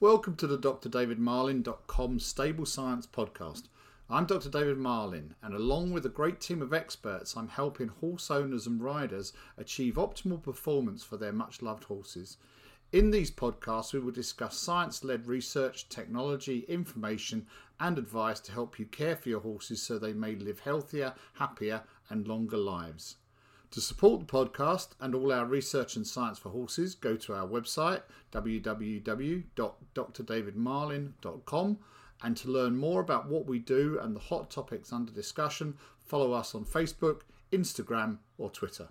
Welcome to the Dr. David drdavidmarlin.com Stable Science Podcast. I'm Dr. David Marlin, and along with a great team of experts, I'm helping horse owners and riders achieve optimal performance for their much loved horses. In these podcasts, we will discuss science led research, technology, information, and advice to help you care for your horses so they may live healthier, happier, and longer lives. To support the podcast and all our research and science for horses, go to our website www.drdavidmarlin.com and to learn more about what we do and the hot topics under discussion, follow us on Facebook, Instagram, or Twitter.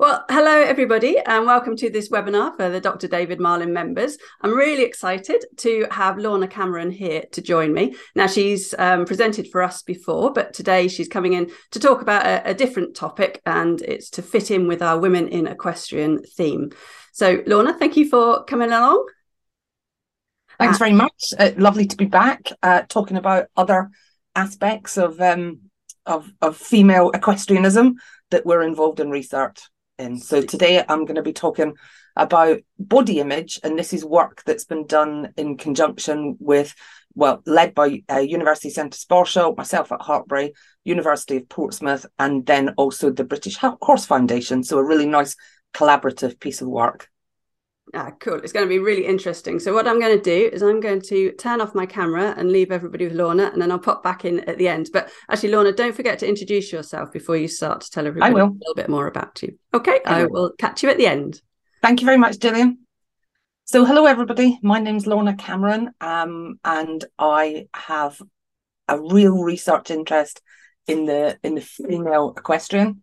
Well, hello everybody, and welcome to this webinar for the Dr. David Marlin members. I'm really excited to have Lorna Cameron here to join me. Now, she's um, presented for us before, but today she's coming in to talk about a, a different topic, and it's to fit in with our Women in Equestrian theme. So, Lorna, thank you for coming along. Thanks very much. Uh, lovely to be back uh, talking about other aspects of um, of, of female equestrianism that we're involved in research. And so today I'm going to be talking about body image, and this is work that's been done in conjunction with, well, led by uh, University Centre Sparsholt, myself at Hartpury, University of Portsmouth, and then also the British Horse Foundation. So a really nice collaborative piece of work. Ah, cool. It's going to be really interesting. So, what I'm going to do is I'm going to turn off my camera and leave everybody with Lorna, and then I'll pop back in at the end. But actually, Lorna, don't forget to introduce yourself before you start to tell everybody a little bit more about you. Okay, I, will catch you at the end. Thank you very much, Gillian. So, hello, everybody. My name's Lorna Cameron, um, and I have a real research interest in the in the female equestrian.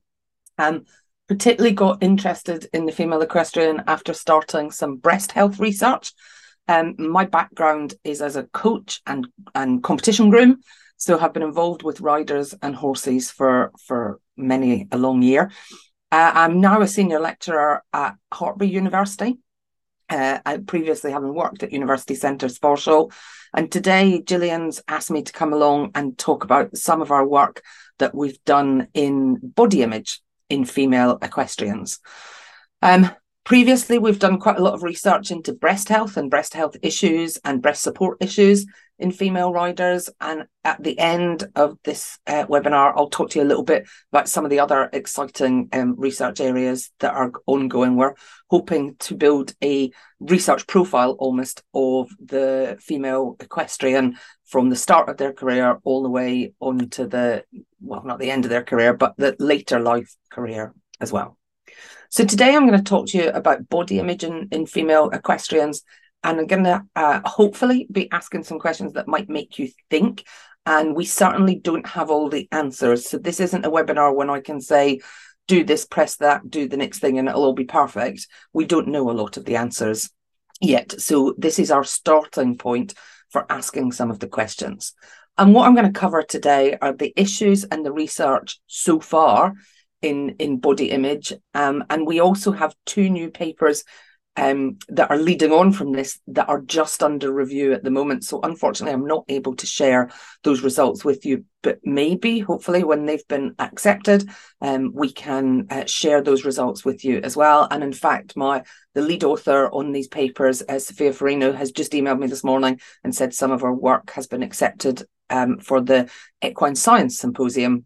Um, particularly got interested in the female equestrian after starting some breast health research. Um, my background is as a coach and, and competition groom, so have been involved with riders and horses for, for many a long year. Uh, I'm now a senior lecturer at Hartpury University. Uh, I previously having worked at University Centre Sparsholt, and today Gillian's asked me to come along and talk about some of our work that we've done in body image in female equestrians. Um, previously, we've done quite a lot of research into breast health and breast health issues and breast support issues in female riders. And at the end of this uh, webinar, I'll talk to you a little bit about some of the other exciting um, research areas that are ongoing. We're hoping to build a research profile almost of the female equestrian from the start of their career all the way on to the, well, not the end of their career, but the later life career as well. So today I'm going to talk to you about body image in, in female equestrians and I'm going to uh, hopefully be asking some questions that might make you think. And we certainly don't have all the answers. So this isn't a webinar when I can say, do this, press that, do the next thing, and it'll all be perfect. We don't know a lot of the answers yet. So this is our starting point for asking some of the questions. And what I'm going to cover today are the issues and the research so far in, in body image. Um, and we also have two new papers um, that are leading on from this that are just under review at the moment. So unfortunately, I'm not able to share those results with you. But maybe, hopefully, when they've been accepted, um, we can uh, share those results with you as well. And in fact, my the lead author on these papers, uh, Sophia Farino, has just emailed me this morning and said some of her work has been accepted um, for the Equine Science Symposium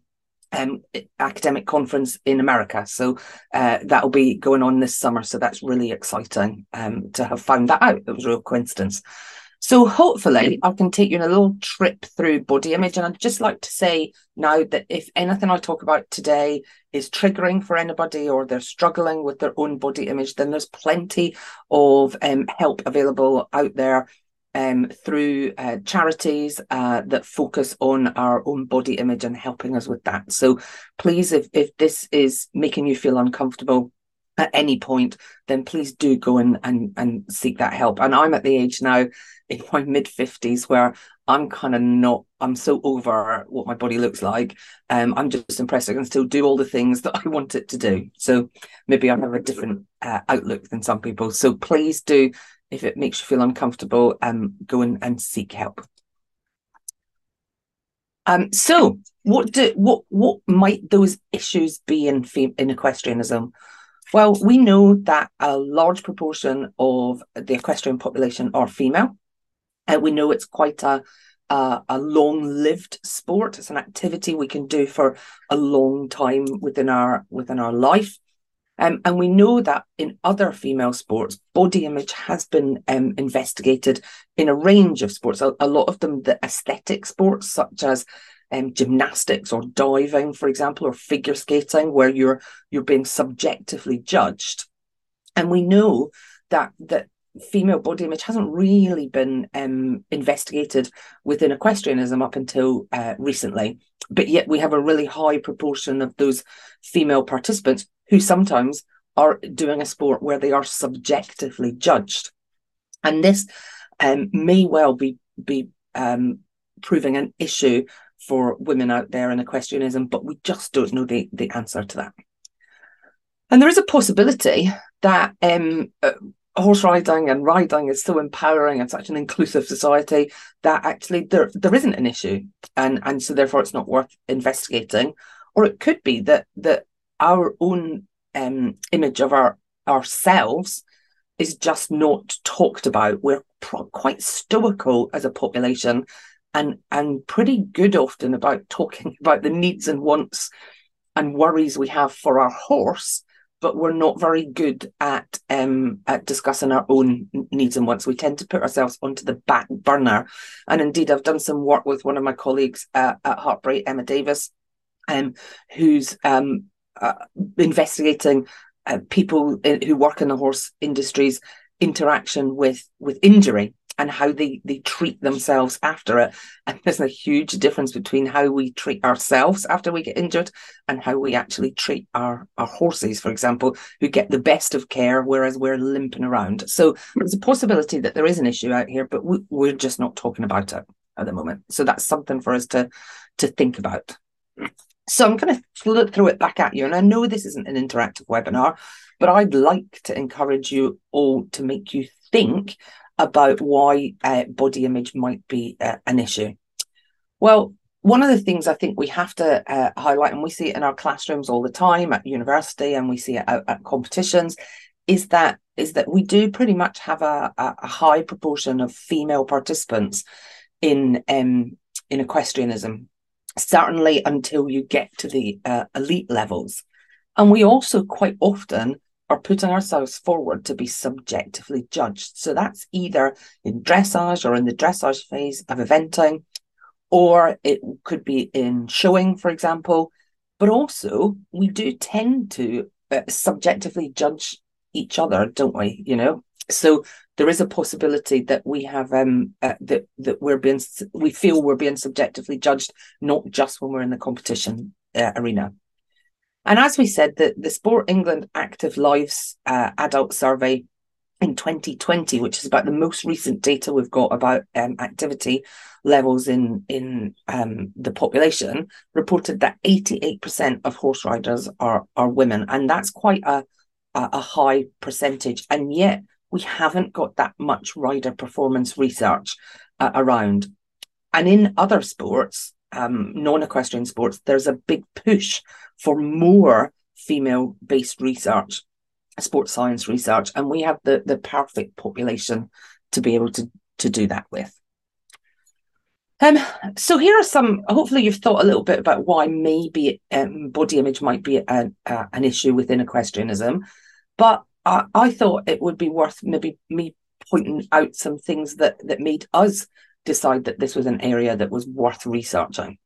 um, academic conference in America. So uh, that'll be going on this summer. So that's really exciting um, to have found that out. It was a real coincidence. So hopefully I can take you on a little trip through body image. And I'd just like to say now that if anything I talk about today is triggering for anybody or they're struggling with their own body image, then there's plenty of um, help available out there um, through uh, charities uh, that focus on our own body image and helping us with that. So please, if, if this is making you feel uncomfortable at any point, then please do go and, and, and seek that help. And I'm at the age now in my mid 50s where I'm kind of not, I'm so over what my body looks like. Um, I'm just impressed I can still do all the things that I want it to do. So maybe I have a different uh, outlook than some people. So please do if it makes you feel uncomfortable, um, go and, and seek help. Um, so what do what what might those issues be in in equestrianism? Well, we know that a large proportion of the equestrian population are female, and we know it's quite a a, a long-lived sport. It's an activity we can do for a long time within our within our life. Um, and we know that in other female sports, body image has been um, investigated in a range of sports, a, a, lot of them the aesthetic sports, such as um, gymnastics or diving, for example, or figure skating, where you're you're being subjectively judged. And we know that that female body image hasn't really been um, investigated within equestrianism up until uh, recently. But yet we have a really high proportion of those female participants who sometimes are doing a sport where they are subjectively judged. And this um, may well be, be um, proving an issue for women out there in equestrianism, but we just don't know the, the answer to that. And there is a possibility that um, uh, horse riding and riding is so empowering and such an inclusive society that actually there there isn't an issue, and and so therefore it's not worth investigating. Or it could be that that our own um, image of our ourselves is just not talked about. We're pro- quite stoical as a population, and and pretty good often about talking about the needs and wants and worries we have for our horse, but we're not very good at um, at discussing our own needs and wants. We tend to put ourselves onto the back burner. And indeed, I've done some work with one of my colleagues uh, at Hartpury, Emma Davis, um, who's um, uh, investigating uh, people in, who work in the horse industries interaction with with injury and how they they treat themselves after it. And there's a huge difference between how we treat ourselves after we get injured and how we actually treat our our horses for example who get the best of care whereas we're limping around. So there's a possibility that there is an issue out here but we, we're just not talking about it at the moment. So that's something for us to to think about so I'm going to flip through it back at you. And I know this isn't an interactive webinar, but I'd like to encourage you all to make you think about why uh, body image might be uh, an issue. Well, one of the things I think we have to uh, highlight, and we see it in our classrooms all the time at university, and we see it out at competitions, is that is that we do pretty much have a, a high proportion of female participants in um, in equestrianism certainly until you get to the uh, elite levels. And we also quite often are putting ourselves forward to be subjectively judged. So that's either in dressage or in the dressage phase of eventing, or it could be in showing, for example. But also, we do tend to uh, subjectively judge each other, don't we? You know, so there is a possibility that we have um uh, that that we're being we feel we're being subjectively judged not just when we're in the competition uh, arena. And as we said the the sport england active lives uh, adult survey in 2020 which is about the most recent data we've got about um, activity levels in in um, the population reported that 88% of horse riders are are women. And that's quite a a, a high percentage. And yet we haven't got that much rider performance research uh, around. And in other sports, um, non equestrian sports, there's a big push for more female based research, sports science research, and we have the, the perfect population to be able to, to do that with. Um, so here are some. Hopefully, you've thought a little bit about why maybe um, body image might be a, a, an issue within equestrianism, but I, thought it would be worth maybe me pointing out some things that that made us decide that this was an area that was worth researching.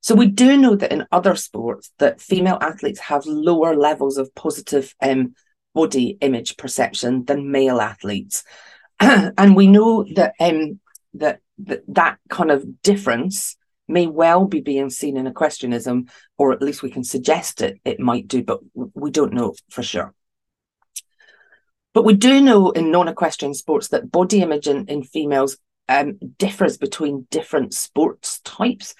So we do know that in other sports that female athletes have lower levels of positive um, body image perception than male athletes, and we know that um, that, that that kind of difference may well be being seen in equestrianism, or at least we can suggest it it might do, but we don't know for sure. But we do know in non-equestrian sports that body image in, in females um, differs between different sports types.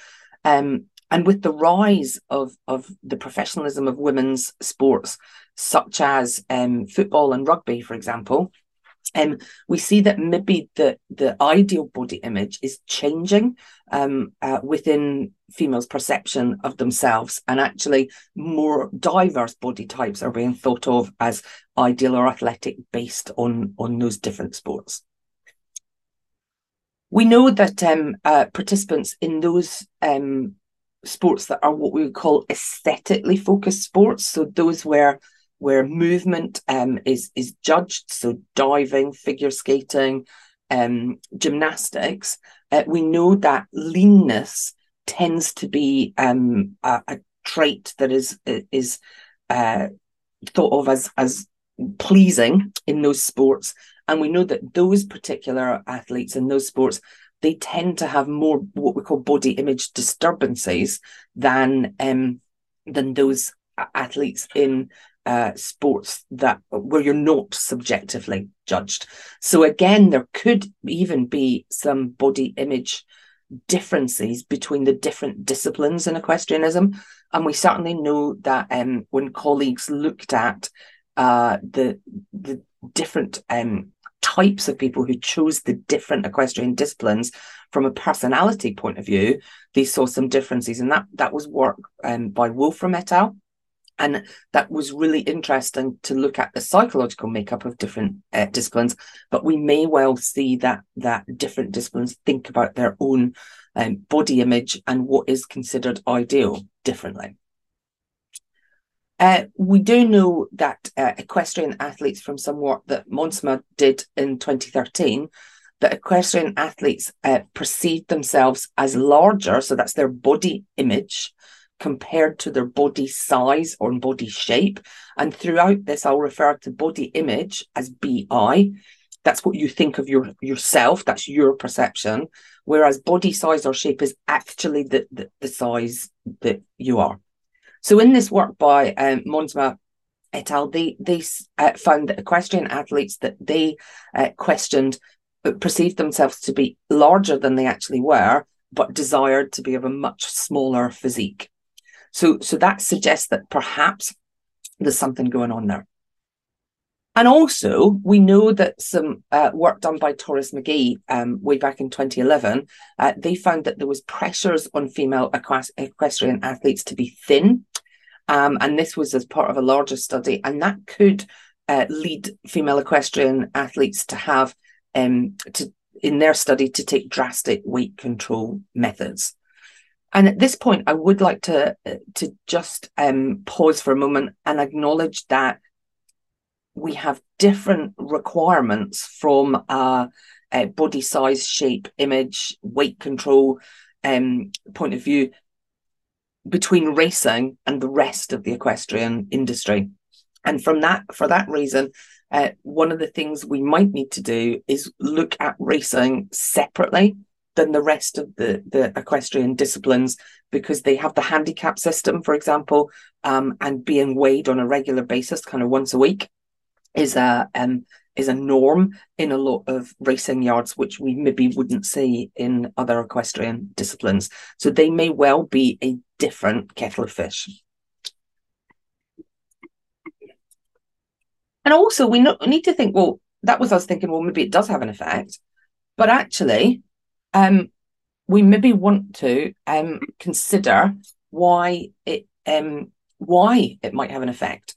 Um, and with the rise of, of the professionalism of women's sports, such as um, football and rugby, for example, um, we see that maybe the the ideal body image is changing um, uh, within females' perception of themselves, and actually more diverse body types are being thought of as ideal or athletic based on on those different sports. We know that um, uh, participants in those um, sports that are what we would call aesthetically focused sports, so those where where movement um, is is judged. So diving, figure skating, um, gymnastics. Uh, we know that leanness tends to be um, a, a, trait that is is uh, thought of as as pleasing in those sports, and we know that those particular athletes in those sports they tend to have more what we call body image disturbances than um, than those athletes in uh, sports that where you're not subjectively judged. So again, there could even be some body image differences between the different disciplines in equestrianism, and we certainly know that um, when colleagues looked at uh, the the different um, types of people who chose the different equestrian disciplines from a personality point of view, they saw some differences, and that that was work um, by Wolframm et al. And that was really interesting to look at the psychological makeup of different uh, disciplines. But we may well see that that different disciplines think about their own um, body image and what is considered ideal differently. Uh, we do know that uh, equestrian athletes from some work that Montesma did in 2013, that equestrian athletes uh, perceive themselves as larger, so that's their body image, compared to their body size or body shape. And throughout this, I'll refer to body image as BI. That's what you think of your yourself. That's your perception. Whereas body size or shape is actually the, the, the size that you are. So in this work by um, Montesma et al., they, they uh, found that equestrian athletes that they uh, questioned uh, perceived themselves to be larger than they actually were, but desired to be of a much smaller physique. So, so that suggests that perhaps there's something going on there. And also, we know that some uh, work done by Torres McGehee um, way back in 2011, uh, they found that there was pressures on female equestrian athletes to be thin. Um, and this was as part of a larger study. And that could uh, lead female equestrian athletes to have, um, to in their study, to take drastic weight control methods. And at this point, I would like to uh, to just um, pause for a moment and acknowledge that we have different requirements from a, a body size, shape, image, weight control um, point of view between racing and the rest of the equestrian industry. And from that, for that reason, uh, one of the things we might need to do is look at racing separately than the rest of the, the equestrian disciplines because they have the handicap system, for example, um, and being weighed on a regular basis, kind of once a week, is a um, is a norm in a lot of racing yards, which we maybe wouldn't see in other equestrian disciplines. So they may well be a different kettle of fish. And also, we need to think, well, that was us thinking, well, maybe it does have an effect. But actually, um, we maybe want to um, consider why it um, why it might have an effect.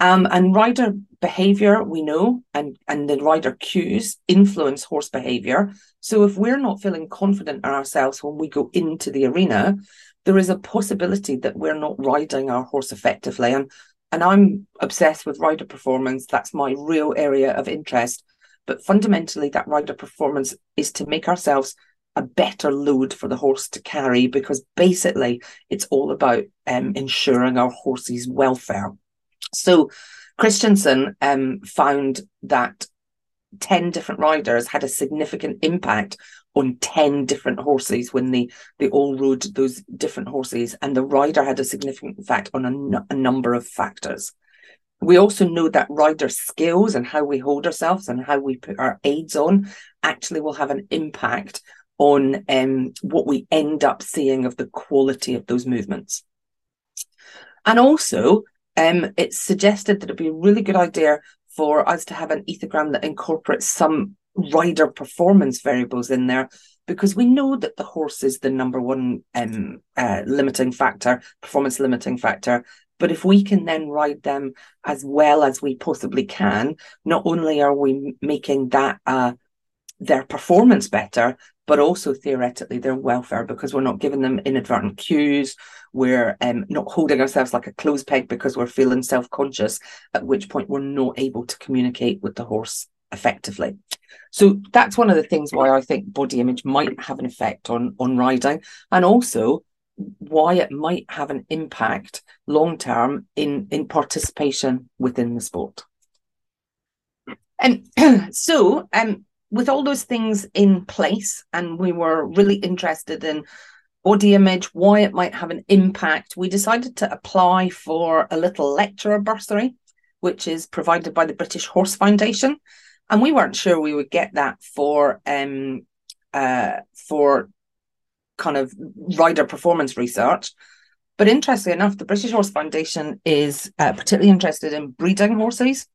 Um, and rider behavior, we know, and, and the rider cues influence horse behavior. So if we're not feeling confident in ourselves when we go into the arena, there is a possibility that we're not riding our horse effectively. And and I'm obsessed with rider performance. That's my real area of interest. But fundamentally, that rider performance is to make ourselves a better load for the horse to carry because basically it's all about um, ensuring our horse's welfare. So Christensen um, found that 10 different riders had a significant impact on 10 different horses when they, they all rode those different horses, and the rider had a significant effect on a, a number of factors. We also know that rider skills and how we hold ourselves and how we put our aids on actually will have an impact on um, what we end up seeing of the quality of those movements. And also, um, it's suggested that it'd be a really good idea for us to have an ethogram that incorporates some rider performance variables in there because we know that the horse is the number one um, uh, limiting factor, performance limiting factor. But if we can then ride them as well as we possibly can, not only are we making that uh, their performance better, but also theoretically their welfare because we're not giving them inadvertent cues. We're um, not holding ourselves like a clothes peg because we're feeling self conscious, at which point we're not able to communicate with the horse effectively. So that's one of the things why I think body image might have an effect on on riding, and also why it might have an impact long term in in participation within the sport. And so, um, with all those things in place, and we were really interested in body image, why it might have an impact, we decided to apply for a little lecturer bursary, which is provided by the British Horse Foundation and we weren't sure we would get that for um uh for kind of rider performance research but interestingly enough the british horse foundation is uh, particularly interested in breeding horses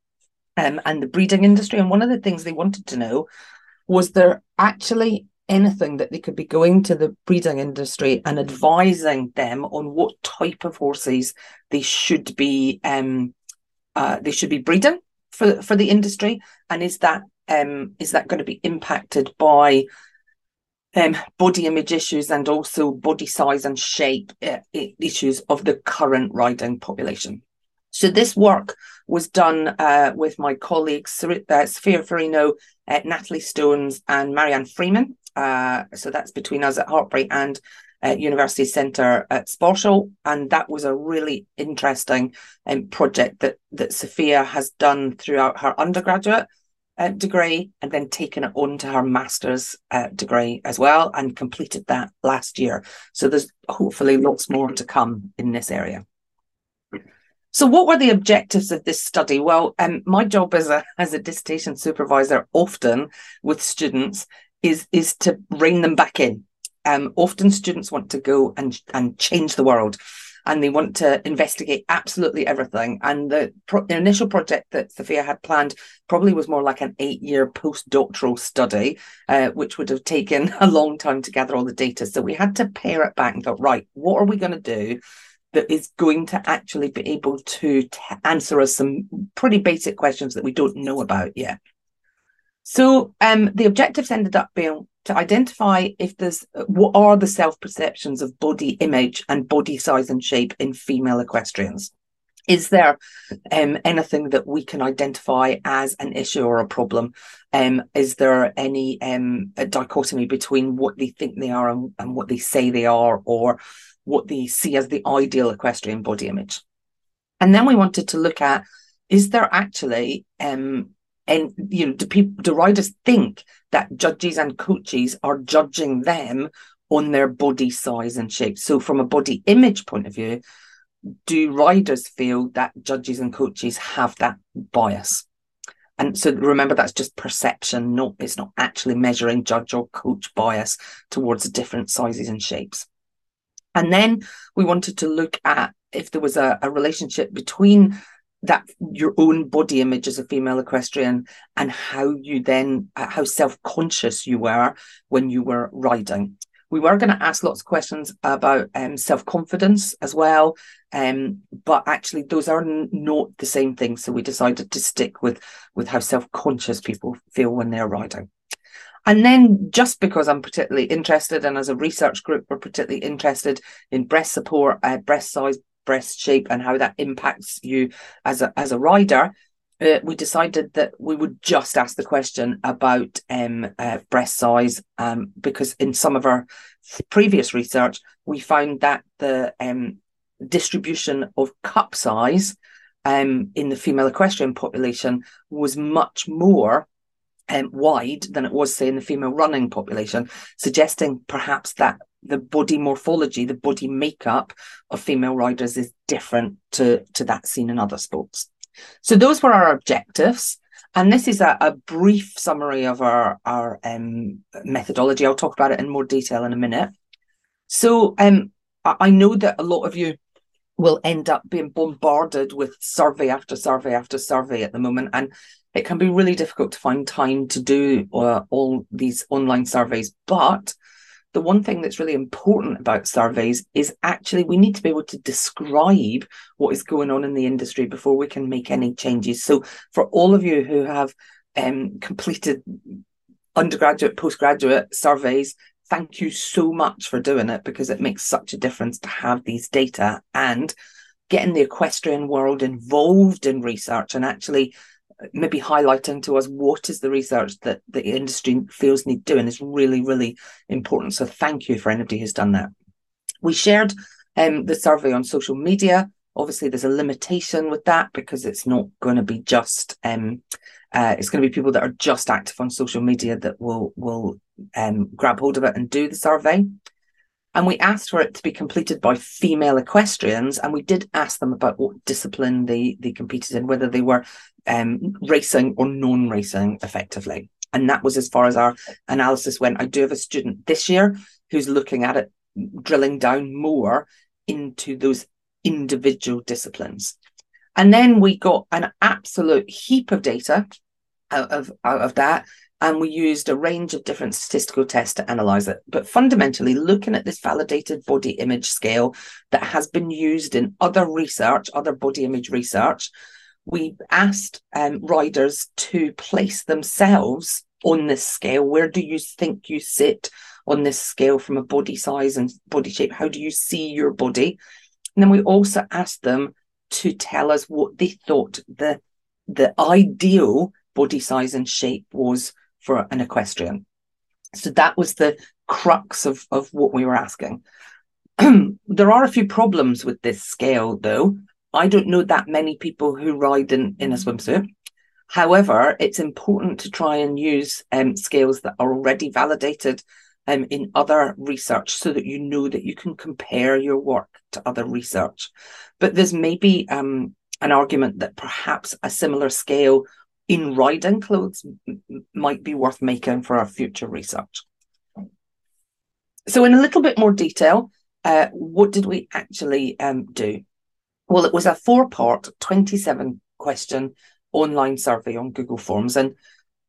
um, and the breeding industry. And one of the things they wanted to know was there actually anything that they could be going to the breeding industry and advising them on what type of horses they should be um, uh, they should be breeding for for the industry, and is that um, is that going to be impacted by um, body image issues and also body size and shape uh, issues of the current riding population? So this work was done uh, with my colleagues uh, Sophia Farino, uh, Natalie Stones, and Marianne Freeman. Uh, so that's between us at Hartpury and uh, University Centre at Sparsholt, and that was a really interesting um, project that that Sophia has done throughout her undergraduate uh, degree, and then taken it on to her master's uh, degree as well, and completed that last year. So there's hopefully lots more to come in this area. So, what were the objectives of this study? Well, um, my job as a as a dissertation supervisor, often with students, is is to rein them back in um, often students want to go and and change the world and they want to investigate absolutely everything. And the, pro- the, initial project that Sophia had planned probably was more like an eight year postdoctoral study, uh, which would have taken a long time to gather all the data. So we had to pare it back and thought, right, what are we going to do? That is going to actually be able to t- answer us some pretty basic questions that we don't know about yet. So um, the objectives ended up being to identify if there's what are the self perceptions of body image and body size and shape in female equestrians. Is there um, anything that we can identify as an issue or a problem? Um, is there any um, dichotomy between what they think they are and, and what they say they are, or what they see as the ideal equestrian body image? And then we wanted to look at is there actually um, and you know do people do riders think that judges and coaches are judging them on their body size and shape? So from a body image point of view do riders feel that judges and coaches have that bias? And so remember that's just perception not it's not actually measuring judge or coach bias towards different sizes and shapes. And then we wanted to look at if there was a, a relationship between that your own body image as a female equestrian and how you then uh, how self-conscious you were when you were riding. We were going to ask lots of questions about um, self-confidence as well um, but actually those are not the same thing. So we decided to stick with with how self-conscious people feel when they're riding. And then just because i'm particularly interested and as a research group we're particularly interested in breast support uh, breast size breast shape and how that impacts you as a as a rider, uh, we decided that we would just ask the question about um, uh, breast size um, because in some of our previous research we found that the um, distribution of cup size um, in the female equestrian population was much more um, wide than it was, say, in the female running population, suggesting perhaps that the body morphology, the body makeup of female riders is different to, to that seen in other sports. So those were our objectives. And this is a, a brief summary of our, our um, methodology. I'll talk about it in more detail in a minute. So um, I know that a lot of you will end up being bombarded with survey after survey after survey at the moment. And it can be really difficult to find time to do uh, all these online surveys. But the one thing that's really important about surveys is actually we need to be able to describe what is going on in the industry before we can make any changes. So, for all of you who have um, completed undergraduate, postgraduate surveys, thank you so much for doing it because it makes such a difference to have these data and getting the equestrian world involved in research and actually maybe highlighting to us what is the research that the industry feels need doing is really, really important. So thank you for anybody who's done that. We shared um, the survey on social media. Obviously, there's a limitation with that because it's not going to be just um, uh, it's going to be people that are just active on social media that will will um, grab hold of it and do the survey. And we asked for it to be completed by female equestrians, and we did ask them about what discipline they they competed in, whether they were um, racing or non-racing effectively. And that was as far as our analysis went. I do have a student this year who's looking at it, drilling down more into those individual disciplines. And then we got an absolute heap of data out of, out of that. And we used a range of different statistical tests to analyze it. But fundamentally, looking at this validated body image scale that has been used in other research, other body image research, we asked um, riders to place themselves on this scale. Where do you think you sit on this scale from a body size and body shape? How do you see your body? And then we also asked them to tell us what they thought the the ideal body size and shape was for an equestrian. So that was the crux of, of what we were asking. there are a few problems with this scale, though. I don't know that many people who ride in, in a swimsuit. However, it's important to try and use um, scales that are already validated um, in other research so that you know that you can compare your work to other research. But there's maybe um, an argument that perhaps a similar scale in riding clothes might be worth making for our future research. So, in a little bit more detail, uh, what did we actually um, do? Well, it was a four part, 27 question online survey on Google Forms. And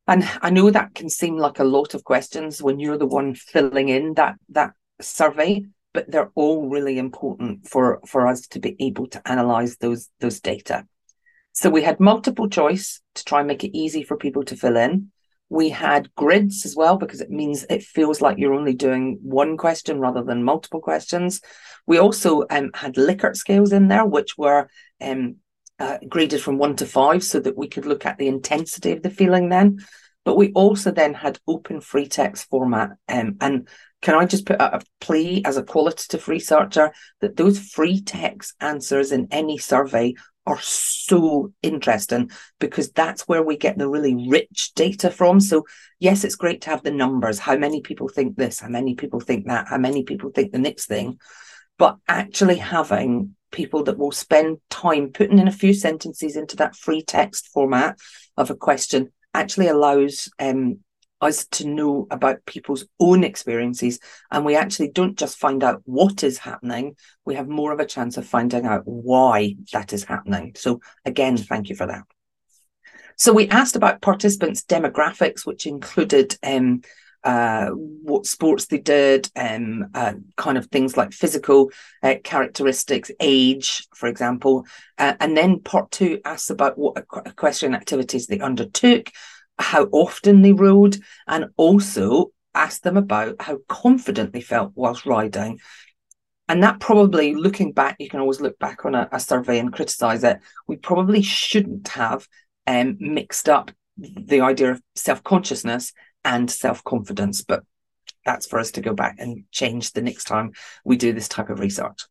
and I know that can seem like a lot of questions when you're the one filling in that that survey, but they're all really important for, for us to be able to analyze those those data. So we had multiple choice to try and make it easy for people to fill in. We had grids as well because it means it feels like you're only doing one question rather than multiple questions. We also um, had Likert scales in there, which were um, uh, graded from one to five so that we could look at the intensity of the feeling then. But we also then had open free text format. Um, and can I just put out a plea as a qualitative researcher that those free text answers in any survey are so interesting because that's where we get the really rich data from. So, yes, it's great to have the numbers how many people think this, how many people think that, how many people think the next thing. But actually having people that will spend time putting in a few sentences into that free text format of a question actually allows um, us to know about people's own experiences. And we actually don't just find out what is happening, we have more of a chance of finding out why that is happening. So, again, thank you for that. So, we asked about participants' demographics, which included um, uh, what sports they did, um, uh, kind of things like physical uh, characteristics, age, for example. Uh, and then part two asks about what equestrian activities they undertook, how often they rode, and also asked them about how confident they felt whilst riding. And that probably, looking back, you can always look back on a, a survey and criticize it. We probably shouldn't have um, mixed up the idea of self consciousness and self confidence. But that's for us to go back and change the next time we do this type of research.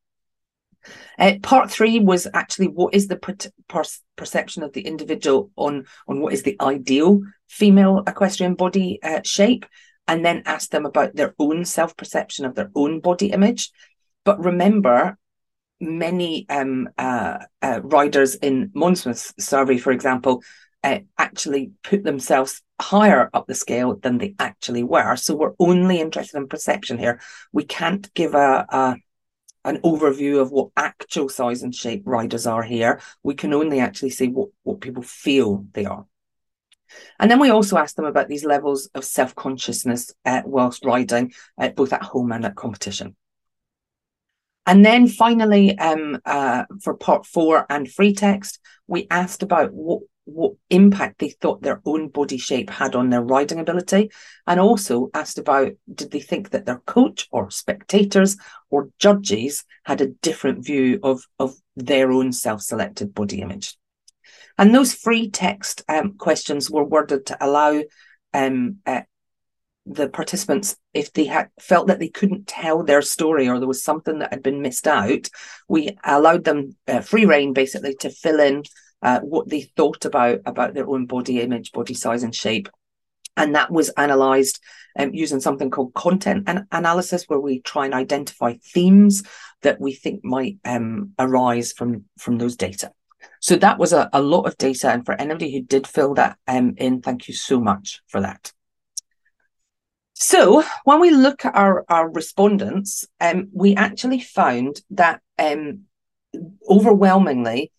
Uh, part three was actually what is the per- per- perception of the individual on on what is the ideal female equestrian body uh, shape, and then ask them about their own self perception of their own body image. But remember, many um, uh, uh riders in Monmouth's survey, for example, uh, actually put themselves higher up the scale than they actually were. So we're only interested in perception here. We can't give a, a an overview of what actual size and shape riders are here. We can only actually see what, what people feel they are. And then we also ask them about these levels of self consciousness uh, whilst riding, uh, both at home and at competition. And then finally, um, uh, for part four and free text, we asked about what what impact they thought their own body shape had on their riding ability, and also asked about did they think that their coach or spectators or judges had a different view of, of their own self selected body image. And those free text um, questions were worded to allow um, uh, the participants, if they had felt that they couldn't tell their story or there was something that had been missed out, we allowed them uh, free reign basically to fill in uh, what they thought about about their own body image, body size, and shape. And that was analysed um, using something called content an- analysis, where we try and identify themes that we think might um, arise from from those data. So that was a, a lot of data, and for anybody who did fill that um, in, thank you so much for that. So when we look at our, our respondents, um, we actually found that um, overwhelmingly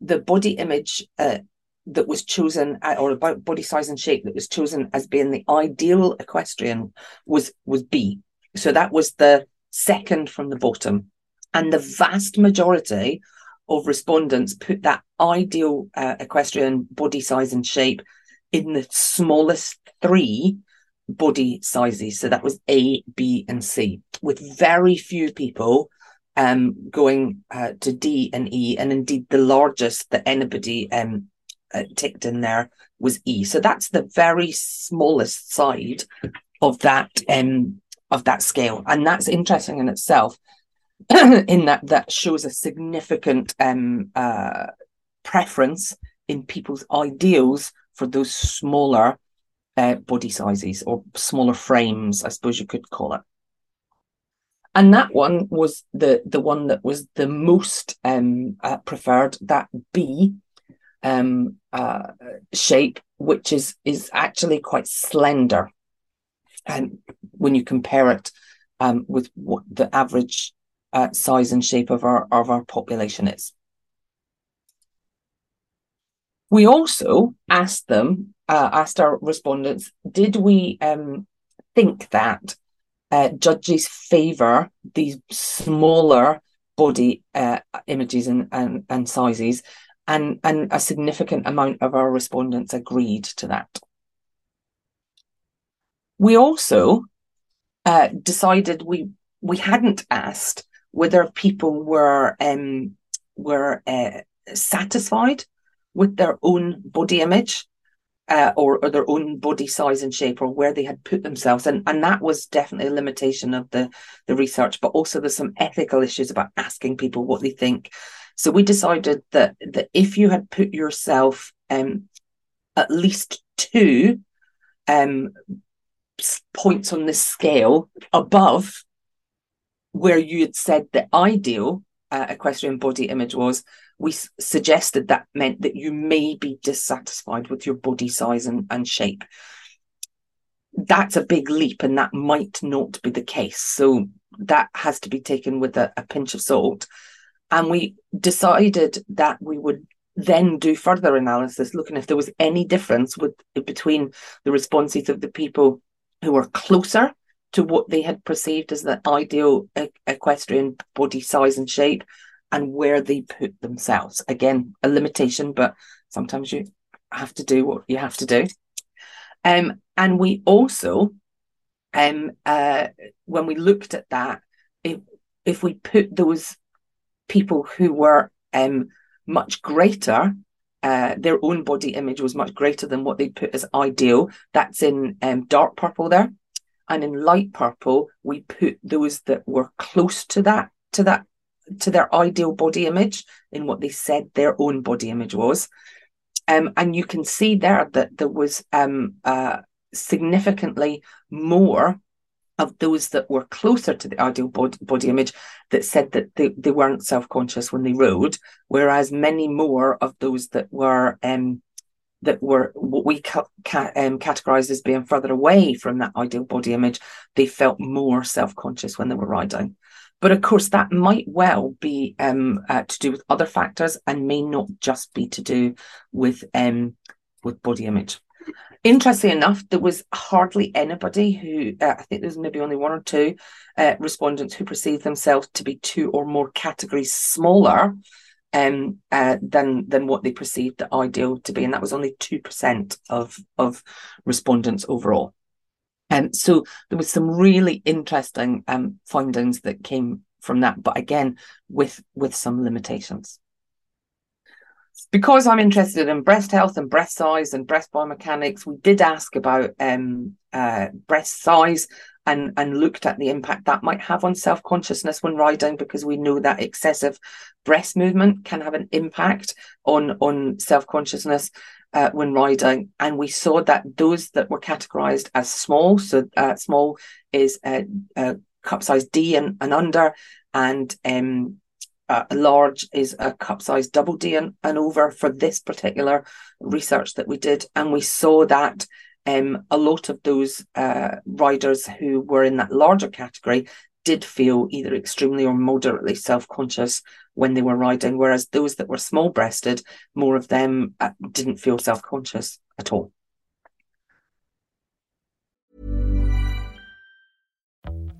the body image uh, that was chosen uh, or about body size and shape that was chosen as being the ideal equestrian was was B. So that was the second from the bottom. And the vast majority of respondents put that ideal uh, equestrian body size and shape in the smallest three body sizes. So that was A, B, and C, with very few people um, going uh, to D and E, and indeed the largest that anybody um, uh, ticked in there was E. So that's the very smallest side of that um, of that scale, and that's interesting in itself. in that that shows a significant um, uh, preference in people's ideals for those smaller uh, body sizes or smaller frames, I suppose you could call it and that one was the the one that was the most um, uh, preferred that B um, uh, shape, which is is actually quite slender, and when you compare it um, with what the average uh, size and shape of our of our population is. We also asked them, uh, asked our respondents, did we um, think that uh, judges favour these smaller body uh, images and, and, and sizes, and, and a significant amount of our respondents agreed to that. We also uh, decided we we hadn't asked whether people were um, were uh, satisfied with their own body image uh, or, or their own body size and shape or where they had put themselves. And and that was definitely a limitation of the the research but also there's some ethical issues about asking people what they think. So we decided that that if you had put yourself um at least two um points on this scale above where you had said the ideal uh, equestrian body image was we suggested that meant that you may be dissatisfied with your body size and, and shape. that's a big leap and that might not be the case. So that has to be taken with a, a pinch of salt. And we decided that we would then do further analysis, looking if there was any difference with between the responses of the people who were closer to what they had perceived as the ideal equestrian body size and shape and where they put themselves. Again, a limitation, but sometimes you have to do what you have to do. Um, and we also, um, uh, when we looked at that, if, if we put those people who were um, much greater, uh, their own body image was much greater than what they put as ideal. That's in um, dark purple there, and in light purple we put those that were close to that to that to their ideal body image in what they said their own body image was. Um, and you can see there that there was um, uh, significantly more of those that were closer to the ideal body, image that said that they, they weren't self-conscious when they rode, whereas many more of those that were um, that were what we ca- ca- um, categorized as being further away from that ideal body image, they felt more self-conscious when they were riding. But of course, that might well be um, uh, to do with other factors and may not just be to do with um, with body image. Interestingly enough, there was hardly anybody who, uh, I think there was maybe only one or two uh, respondents who perceived themselves to be two or more categories smaller um, uh, than than what they perceived the ideal to be, and that was only two percent of of respondents overall. And um, so there was some really interesting um, findings that came from that, but again with with some limitations because I'm interested in breast health and breast size and breast biomechanics, we did ask about um, uh, breast size and, and looked at the impact that might have on self consciousness when riding, because we know that excessive breast movement can have an impact on, on self consciousness. Uh, when riding, and we saw that those that were categorized as small, so uh, small is a cup size D and, and under, and um, uh, large is a cup size double D and, and, over for this particular research that we did. And we saw that um, a lot of those uh, riders who were in that larger category did feel either extremely or moderately self conscious when they were riding, whereas those that were small breasted, more of them uh, didn't feel self conscious at all.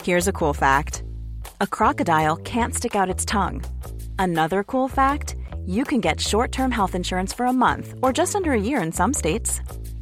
Here's a cool fact a crocodile can't stick out its tongue. Another cool fact you can get short term health insurance for a month or just under a year in some states.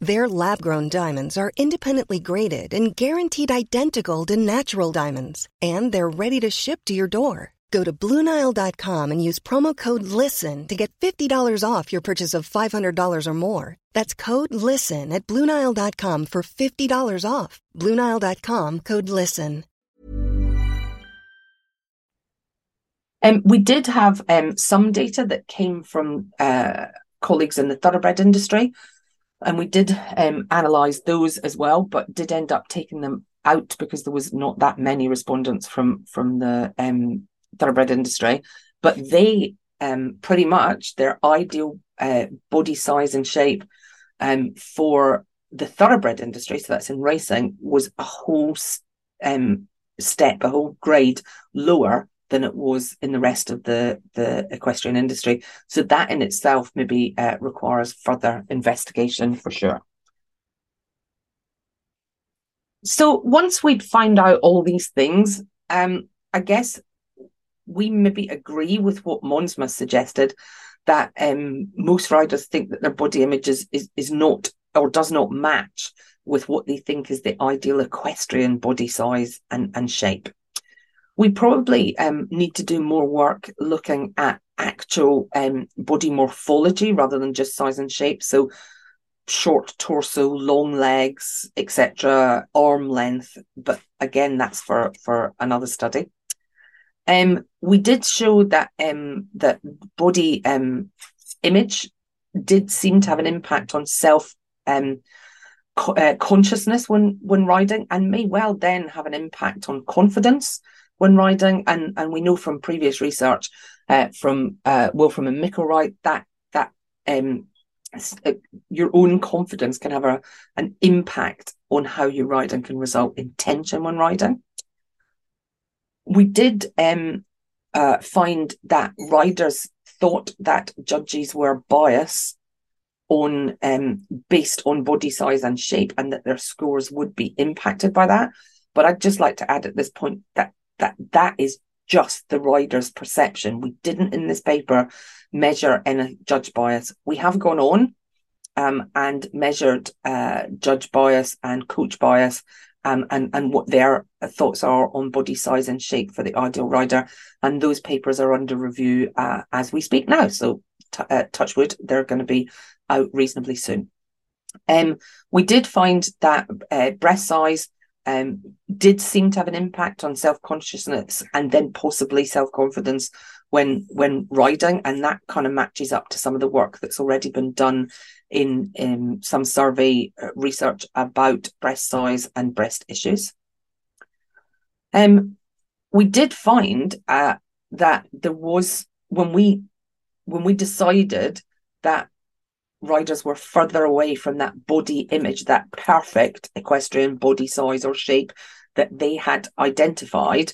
Their lab grown diamonds are independently graded and guaranteed identical to natural diamonds, and they're ready to ship to your door. Go to Bluenile.com and use promo code LISTEN to get $50 off your purchase of $500 or more. That's code LISTEN at Bluenile.com for $50 off. Bluenile.com code LISTEN. Um, we did have um, some data that came from uh, colleagues in the thoroughbred industry, and we did um, analyse those as well, but did end up taking them out because there was not that many respondents from from the um, thoroughbred industry. But they um, pretty much their ideal uh, body size and shape um, for the thoroughbred industry, so that's in racing, was a whole um, step, a whole grade lower than it was in the rest of the the equestrian industry. So that in itself maybe uh, requires further investigation for sure. So once we'd find out all these things, um, I guess we maybe agree with what Monsma suggested that um, most riders think that their body image is, is is not or does not match with what they think is the ideal equestrian body size and, and shape we probably um, need to do more work looking at actual um, body morphology rather than just size and shape. So, short torso, long legs, etc., arm length. But again, that's for for another study. Um, we did show that um, that body um, image did seem to have an impact on self um, co- uh, consciousness when when riding, and may well then have an impact on confidence when riding. And and we know from previous research uh, from uh, Wolframm and Micklewright that that um, uh, your own confidence can have a, an impact on how you ride and can result in tension when riding. We did um, uh, find that riders thought that judges were biased on um, based on body size and shape, and that their scores would be impacted by that. But I'd just like to add at this point that that that is just the rider's perception. We didn't in this paper measure any judge bias. We have gone on um, and measured uh, judge bias and coach bias um, and, and what their thoughts are on body size and shape for the ideal rider. And those papers are under review uh, as we speak now. So, t- uh, touchwood, they're going to be out reasonably soon. Um, we did find that uh, breast size um, did seem to have an impact on self consciousness and then possibly self confidence when when riding, and that kind of matches up to some of the work that's already been done in, in some survey uh, research about breast size and breast issues. Um, we did find uh, that there was when we when we decided that riders were further away from that body image, that perfect equestrian body size or shape that they had identified.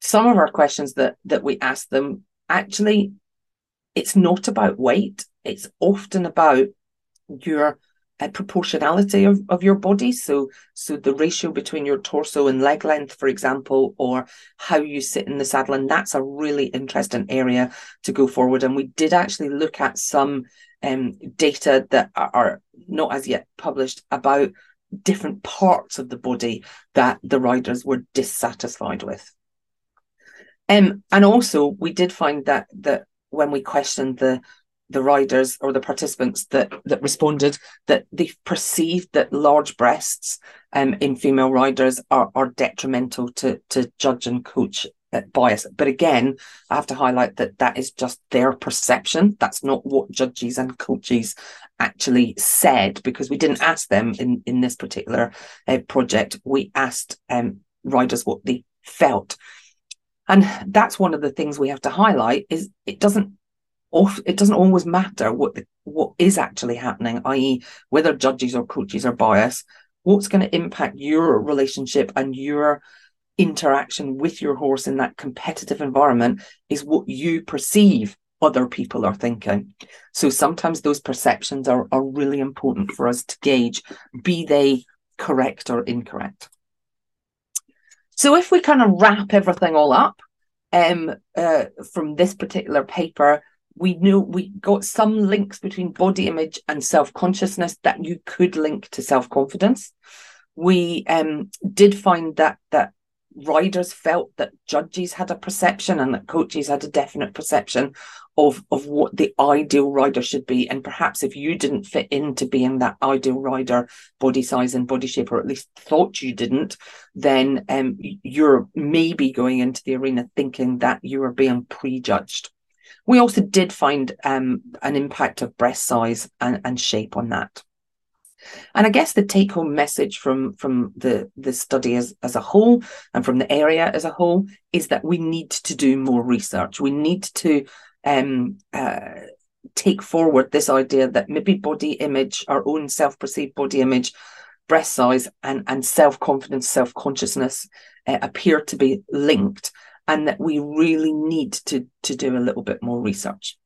Some of our questions that that we asked them actually, it's not about weight. It's often about your uh, proportionality of, of your body. So, so the ratio between your torso and leg length, for example, or how you sit in the saddle. And that's a really interesting area to go forward. And we did actually look at some um, data that are not as yet published about different parts of the body that the riders were dissatisfied with. Um, and also, we did find that that when we questioned the the riders or the participants that that responded that they perceived that large breasts um, in female riders are, are detrimental to to judge and coach bias. But again, I have to highlight that that is just their perception. That's not what judges and coaches actually said because we didn't ask them in in this particular uh, project. We asked um, riders what they felt. And that's one of the things we have to highlight is it doesn't it doesn't always matter what the, what is actually happening, i.e., whether judges or coaches are biased. What's going to impact your relationship and your interaction with your horse in that competitive environment is what you perceive other people are thinking. So sometimes those perceptions are, are really important for us to gauge, be they correct or incorrect. So if we kind of wrap everything all up um, uh, from this particular paper, we knew we got some links between body image and self-consciousness that you could link to self-confidence we um, did find that that riders felt that judges had a perception and that coaches had a definite perception of of what the ideal rider should be and perhaps if you didn't fit into being that ideal rider body size and body shape or at least thought you didn't then um, you're maybe going into the arena thinking that you are being prejudged we also did find um, an impact of breast size and, and shape on that. And I guess the take home message from, from the, the study as, as a whole and from the area as a whole is that we need to do more research. We need to um, uh, take forward this idea that maybe body image, our own self perceived body image, breast size, and, and self confidence, self consciousness uh, appear to be linked and that we really need to, to do a little bit more research.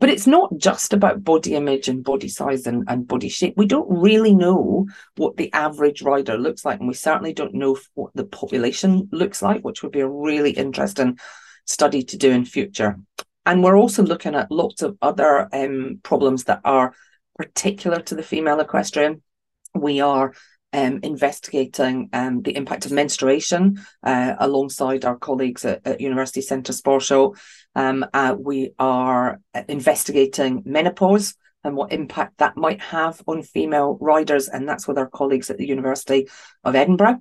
But it's not just about body image and body size and, and body shape. We don't really know what the average rider looks like. And we certainly don't know what the population looks like, which would be a really interesting study to do in future. And we're also looking at lots of other um, problems that are particular to the female equestrian. We are um, investigating um, the impact of menstruation uh, alongside our colleagues at, at University Centre Sparsholt. Um, uh, we are investigating menopause and what impact that might have on female riders. And that's with our colleagues at the University of Edinburgh.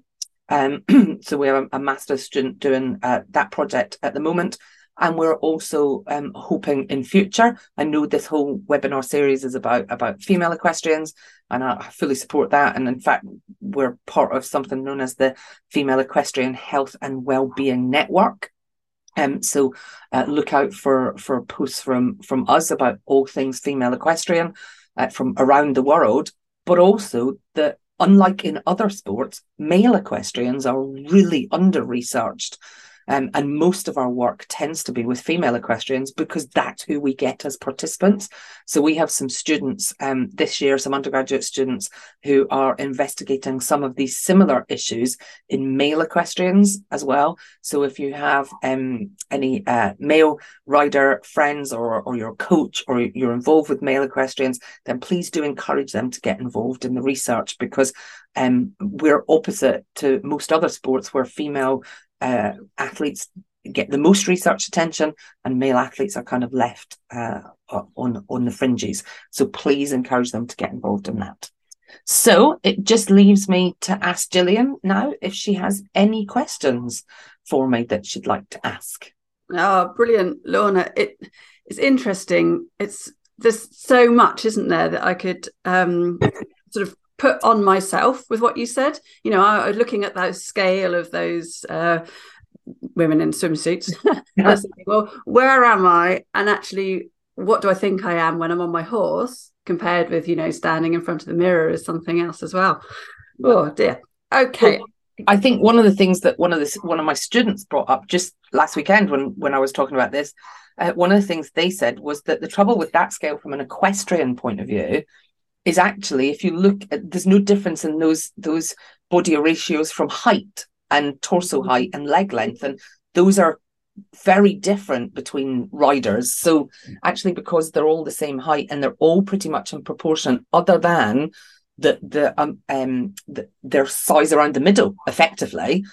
Um, so we have a, a master's student doing uh, that project at the moment. And we're also um, hoping in future. I know this whole webinar series is about about female equestrians, and I fully support that. And in fact, we're part of something known as the Female Equestrian Health and Wellbeing Network. Um, so uh, look out for for posts from from us about all things female equestrian uh, from around the world, but also that unlike in other sports, male equestrians are really under researched. Um, and most of our work tends to be with female equestrians because that's who we get as participants. So we have some students um, this year, some undergraduate students who are investigating some of these similar issues in male equestrians as well. So if you have um, any uh, male rider friends or, or your coach or you're involved with male equestrians, then please do encourage them to get involved in the research because um, we're opposite to most other sports where female uh, athletes get the most research attention and male athletes are kind of left uh, on on the fringes. So please encourage them to get involved in that. So it just leaves me to ask Gillian now if she has any questions for me that she'd like to ask. Oh brilliant Lorna. It it's interesting. It's there's so much isn't there that I could um, sort of put on myself with what you said. You know, I was looking at that scale of those uh, women in swimsuits. I was thinking, well, where am I? And actually, what do I think I am when I'm on my horse compared with, you know, standing in front of the mirror is something else as well. Oh dear. Okay. I think one of the things that one of the one of my students brought up just last weekend when when I was talking about this, uh, one of the things they said was that the trouble with that scale from an equestrian point of view is actually if you look at there's no difference in those those body ratios from height and torso height and leg length and those are very different between riders. So actually because they're all the same height and they're all pretty much in proportion other than the the um, um the, their size around the middle effectively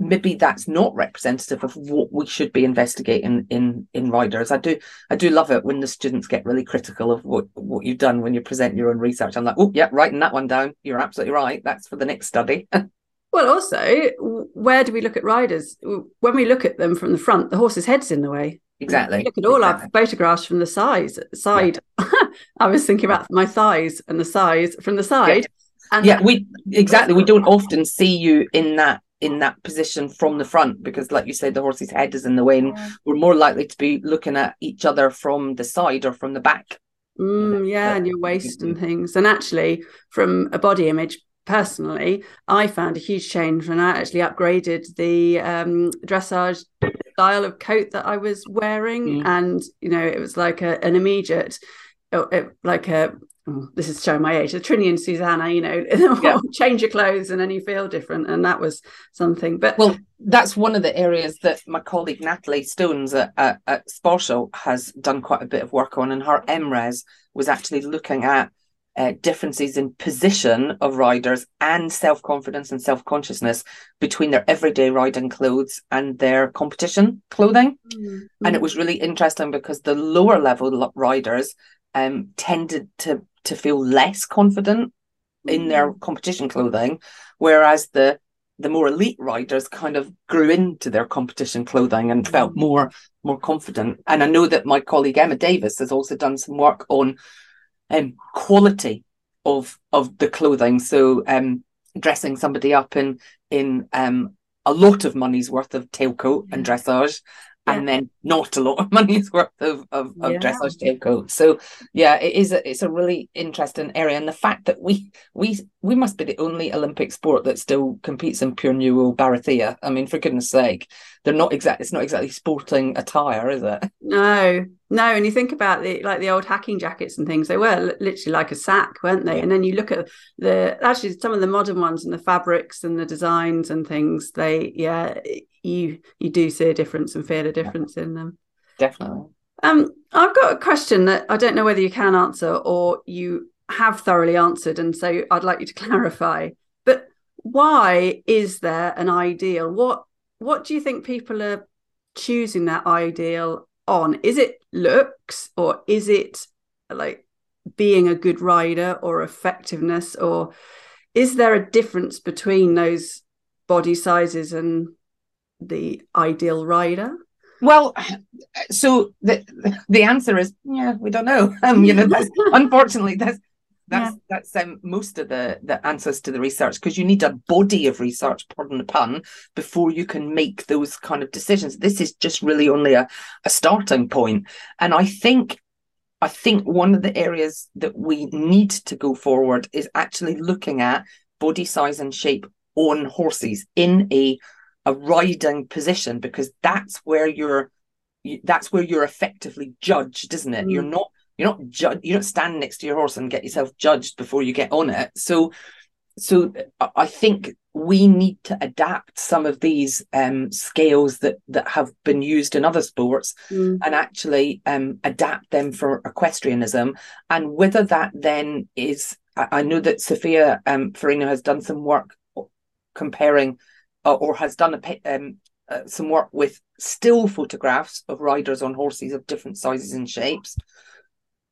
maybe that's not representative of what we should be investigating in in riders. I do I do love it when the students get really critical of what what you've done when you present your own research. I'm like, oh yeah, writing that one down. You're absolutely right. That's for the next study. well, also, where do we look at riders? When we look at them from the front, the horse's head's in the way. Exactly. Look at all exactly. our photographs from the sides side. Yeah. I was thinking about my thighs and the size from the side. Yeah. And yeah, we exactly. We don't often see you in that in that position from the front because like you said the horse's head is in the way and yeah. we're more likely to be looking at each other from the side or from the back. Mm, yeah and your waist and things. And actually from a body image personally i found a huge change when i actually upgraded the um, dressage style of coat that i was wearing. Mm. and you know it was like a, an immediate it, like a this is showing my age, the Trinny and Susannah, you know, yeah. change your clothes and then you feel different. And that was something. But well, that's one of the areas that my colleague Natalie Stones at, at, at has done quite a bit of work on. And her MRes was actually looking at uh, differences in position of riders and self confidence and self consciousness between their everyday riding clothes and their competition clothing. Mm-hmm. And it was really interesting because the lower level riders um, tended to to feel less confident in their mm. competition clothing, whereas the the more elite riders kind of grew into their competition clothing and felt mm. more more confident. And I know that my colleague Emma Davis has also done some work on um, quality of of the clothing. So um, dressing somebody up in in um, a lot of money's worth of tailcoat and dressage and then not a lot of money's worth of, of, of yeah. dressage tailcoats. So yeah, it is a, it's a really interesting area. And the fact that we we we must be the only Olympic sport that still competes in pure new wool barathea. I mean, for goodness sake, they're not exactly it's not exactly sporting attire, is it? No, no. And you think about the like the old hacking jackets and things, they were literally like a sack, weren't they? And then you look at the actually some of the modern ones and the fabrics and the designs and things, they yeah, you you do see a difference and feel a difference in them. Definitely. Um, I've got a question that I don't know whether you can answer or you have thoroughly answered, and so I'd like you to clarify. But why is there an ideal? What what do you think people are choosing that ideal on? Is it looks or is it like being a good rider or effectiveness or is there a difference between those body sizes and the ideal rider? Well so the the answer is yeah we don't know. Um you know that's unfortunately that's that's yeah. that's um, most of the the answers to the research because you need a body of research pardon the pun before you can make those kind of decisions. This is just really only a, a starting point. And i think I think one of the areas that we need to go forward is actually looking at body size and shape on horses in a a riding position because that's where you're that's where you're effectively judged isn't it mm. you're not you're not ju- you don't stand next to your horse and get yourself judged before you get on it so so I think we need to adapt some of these um, scales that that have been used in other sports mm. and actually um, adapt them for equestrianism. And whether that then is, I know that Sophia um, Farino has done some work comparing uh, or has done a, um, uh, some work with still photographs of riders on horses of different sizes and shapes.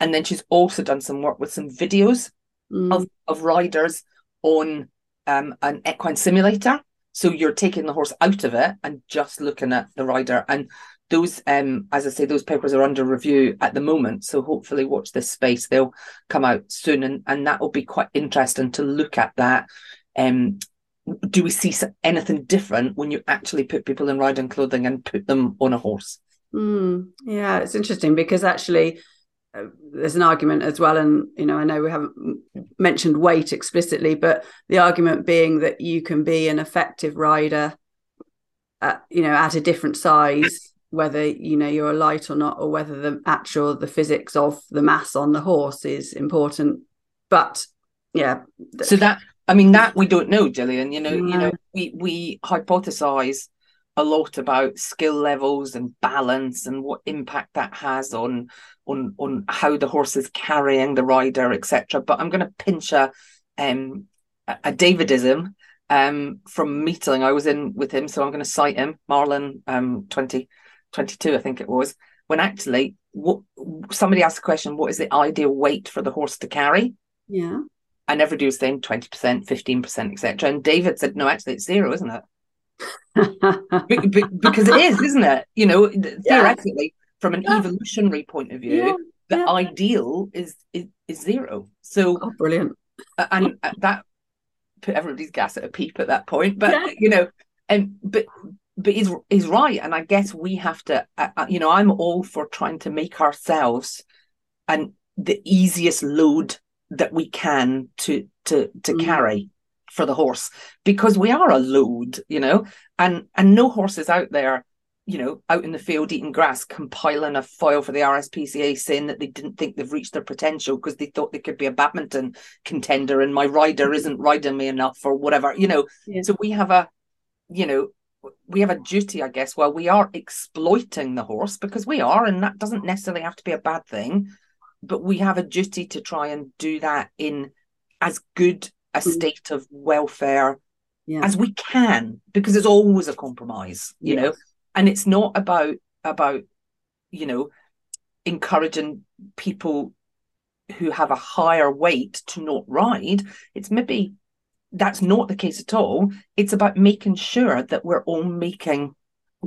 And then she's also done some work with some videos mm. of, of riders on um, an equine simulator. So you're taking the horse out of it and just looking at the rider. And those, um, as I say, those papers are under review at the moment. So hopefully, watch this space. They'll come out soon, and and that will be quite interesting to look at that. Um, do we see anything different when you actually put people in riding clothing and put them on a horse? Mm, yeah, it's interesting because actually uh, there's an argument as well and you know i know we haven't mentioned weight explicitly but the argument being that you can be an effective rider at, you know at a different size whether you know you're a light or not or whether the actual the physics of the mass on the horse is important but yeah so that i mean that we don't know Gillian you know no. you know we we hypothesize a lot about skill levels and balance and what impact that has on on on how the horse is carrying the rider etc but i'm going to pinch a um a davidism um from meeting i was in with him so i'm going to cite him. Marlin um 2022 i think it was. When actually what somebody asked the question what is the ideal weight for the horse to carry? Yeah and everybody was saying 20% 15% etc and david said no actually it's zero isn't it because it is, isn't it? You know, theoretically, yeah. from an yeah. evolutionary point of view, yeah. the ideal is, is is zero. So oh, brilliant, and that put everybody's gas at a peep at that point. But you know, and but but he's he's right, and I guess we have to. Uh, uh, you know, I'm all for trying to make ourselves and the easiest load that we can to to to mm. carry for the horse because we are a load, you know, and and no horses out there, you know, out in the field eating grass, compiling a file for the RSPCA saying that they didn't think they've reached their potential because they thought they could be a badminton contender and my rider isn't riding me enough or whatever, you know. Yeah. So we have a, you know, we have a duty, I guess, while we are exploiting the horse because we are, and that doesn't necessarily have to be a bad thing, but we have a duty to try and do that in as good a mm. state of welfare yeah. as we can because there's always a compromise you yes. know and it's not about about you know encouraging people who have a higher weight to not ride it's maybe that's not the case at all it's about making sure that we're all making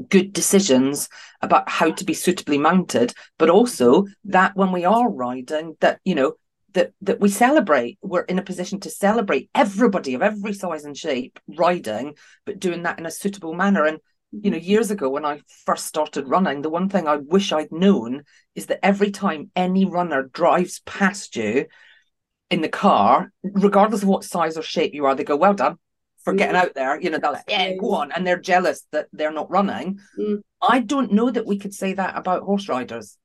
good decisions about how to be suitably mounted but also that when we are riding that you know that that we celebrate we're in a position to celebrate everybody of every size and shape riding but doing that in a suitable manner. And you know years ago when i first started running the one thing i wish i'd known is that every time any runner drives past you in the car regardless of what size or shape you are they go well done for getting mm. out there you know like yeah go on and they're jealous that they're not running mm. i don't know that we could say that about horse riders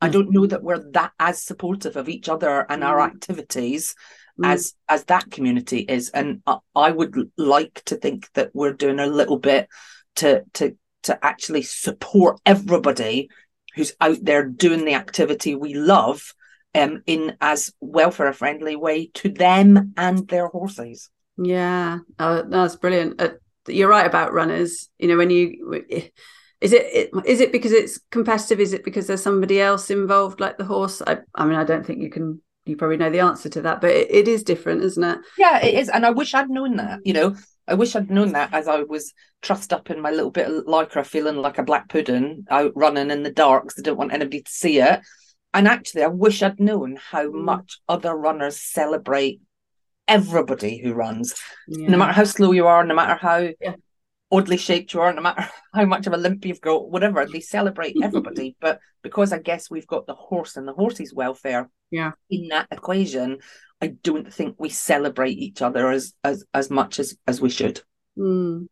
I don't know that we're that as supportive of each other and our mm. activities mm. as as that community is. And I, I would like to think that we're doing a little bit to to to actually support everybody who's out there doing the activity we love um, in as welfare friendly way to them and their horses. Yeah, oh, that's brilliant. Uh, you're right about runners. You know, when you is it is it because it's competitive? Is it because there's somebody else involved, like the horse? I, I mean, I don't think you can. You probably know the answer to that, but it, it is different, isn't it? Yeah, it is, and I wish I'd known that. You know, I wish I'd known that as I was trussed up in my little bit of lycra, feeling like a black pudding, out running in the dark because I didn't want anybody to see it. And actually, I wish I'd known how mm. much other runners celebrate everybody who runs, yeah. no matter how slow you are, no matter how yeah. oddly shaped you are, no matter how much of a limp you've got, whatever, they celebrate everybody. but because I guess we've got the horse and the horse's welfare yeah. in that equation, I don't think we celebrate each other as as as much as as we should. Mm.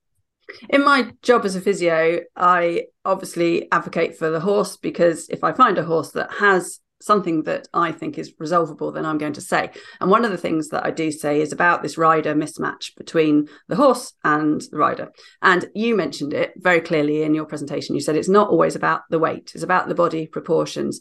In my job as a physio, I obviously advocate for the horse because if I find a horse that has something that I think is resolvable, then I'm going to say. And one of the things that I do say is about this rider mismatch between the horse and the rider. And you mentioned it very clearly in your presentation. You said it's not always about the weight, it's about the body proportions.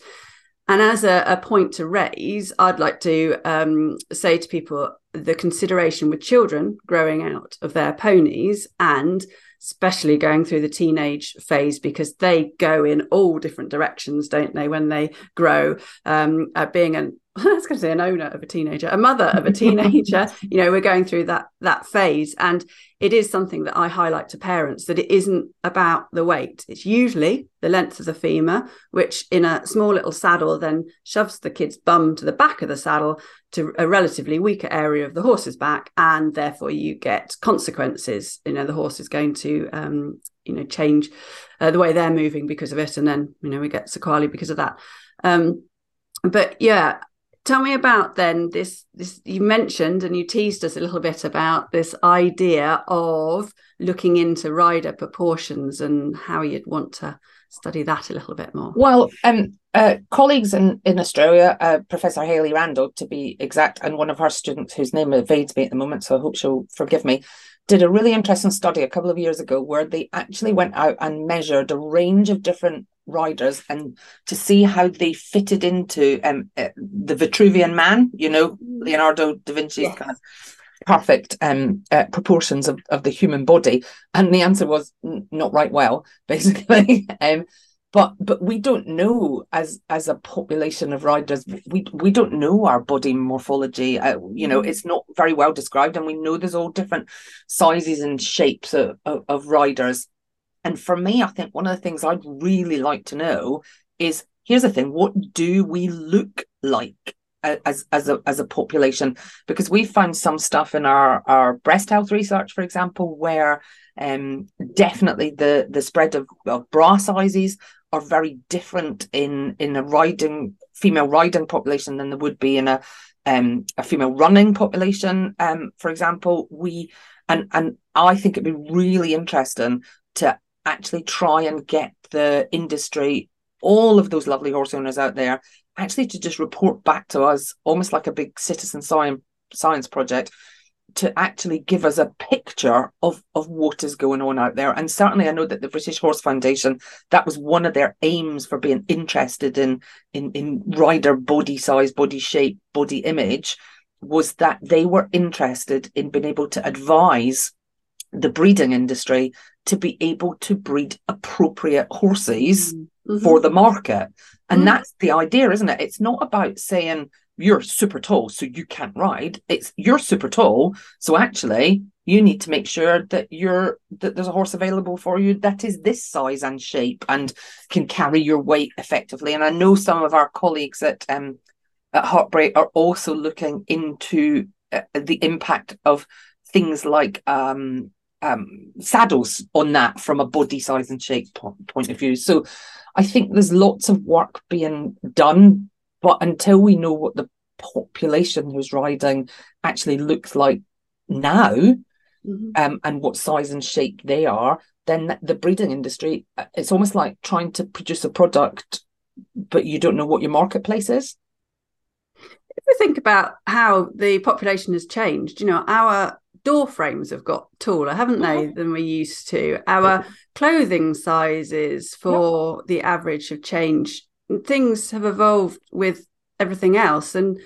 And as a, a point to raise, I'd like to um, say to people the consideration with children growing out of their ponies and especially going through the teenage phase because they go in all different directions, don't they, when they grow. Um, uh, being an I was going to say an owner of a teenager, a mother of a teenager. you know, we're going through that that phase, and it is something that I highlight to parents that it isn't about the weight. It's usually the length of the femur, which in a small little saddle then shoves the kid's bum to the back of the saddle to a relatively weaker area of the horse's back, and therefore you get consequences. You know, the horse is going to um, you know change uh, the way they're moving because of it, and then you know we get sequelae because of that. Um, but yeah tell me about then this this you mentioned and you teased us a little bit about this idea of looking into rider proportions and how you'd want to study that a little bit more. Well um uh, colleagues in in australia uh, professor hayley Randle to be exact and one of her students whose name evades me at the moment so i hope she'll forgive me did a really interesting study a couple of years ago where they actually went out and measured a range of different riders and to see how they fitted into um, uh, the Vitruvian man, you know, Leonardo da Vinci's yes. kind of perfect um, uh, proportions of, of the human body. And the answer was n- not right well, basically. um, but but we don't know as as a population of riders we we don't know our body morphology uh, you know mm. it's not very well described and we know there's all different sizes and shapes of, of, of riders and for me, I think one of the things I'd really like to know is here's the thing what do we look like as as a as a population? Because we found some stuff in our our breast health research for example where um definitely the the spread of, of bra sizes are very different in in a riding female riding population than there would be in a um a female running population. Um for example we and and I think it'd be really interesting to actually try and get the industry, all of those lovely horse owners out there, actually to just report back to us, almost like a big citizen science project, to actually give us a picture of of what is going on out there. And certainly, I know that the British Horse Foundation that was one of their aims for being interested in in in rider body size, body shape, body image was that they were interested in being able to advise the breeding industry to be able to breed appropriate horses mm-hmm. for the market. And mm-hmm. that's the idea, isn't it? It's not about saying you're super tall, so you can't ride. It's you're super tall, so actually you need to make sure that you're that there's a horse available for you that is this size and shape and can carry your weight effectively. And I know some of our colleagues at um at Hartpury are also looking into uh, the impact of things like um um, saddles on that from a body size and shape po- point of view. So I think there's lots of work being done, but until we know what the population who's riding actually looks like now mm-hmm. um, and what size and shape they are, then the breeding industry, uh, it's almost like trying to produce a product, but you don't know what your marketplace is. If we think about how the population has changed, you know, our door frames have got taller, haven't they, mm-hmm. than we used to? Our clothing sizes for the average have changed. Things have evolved with everything else. And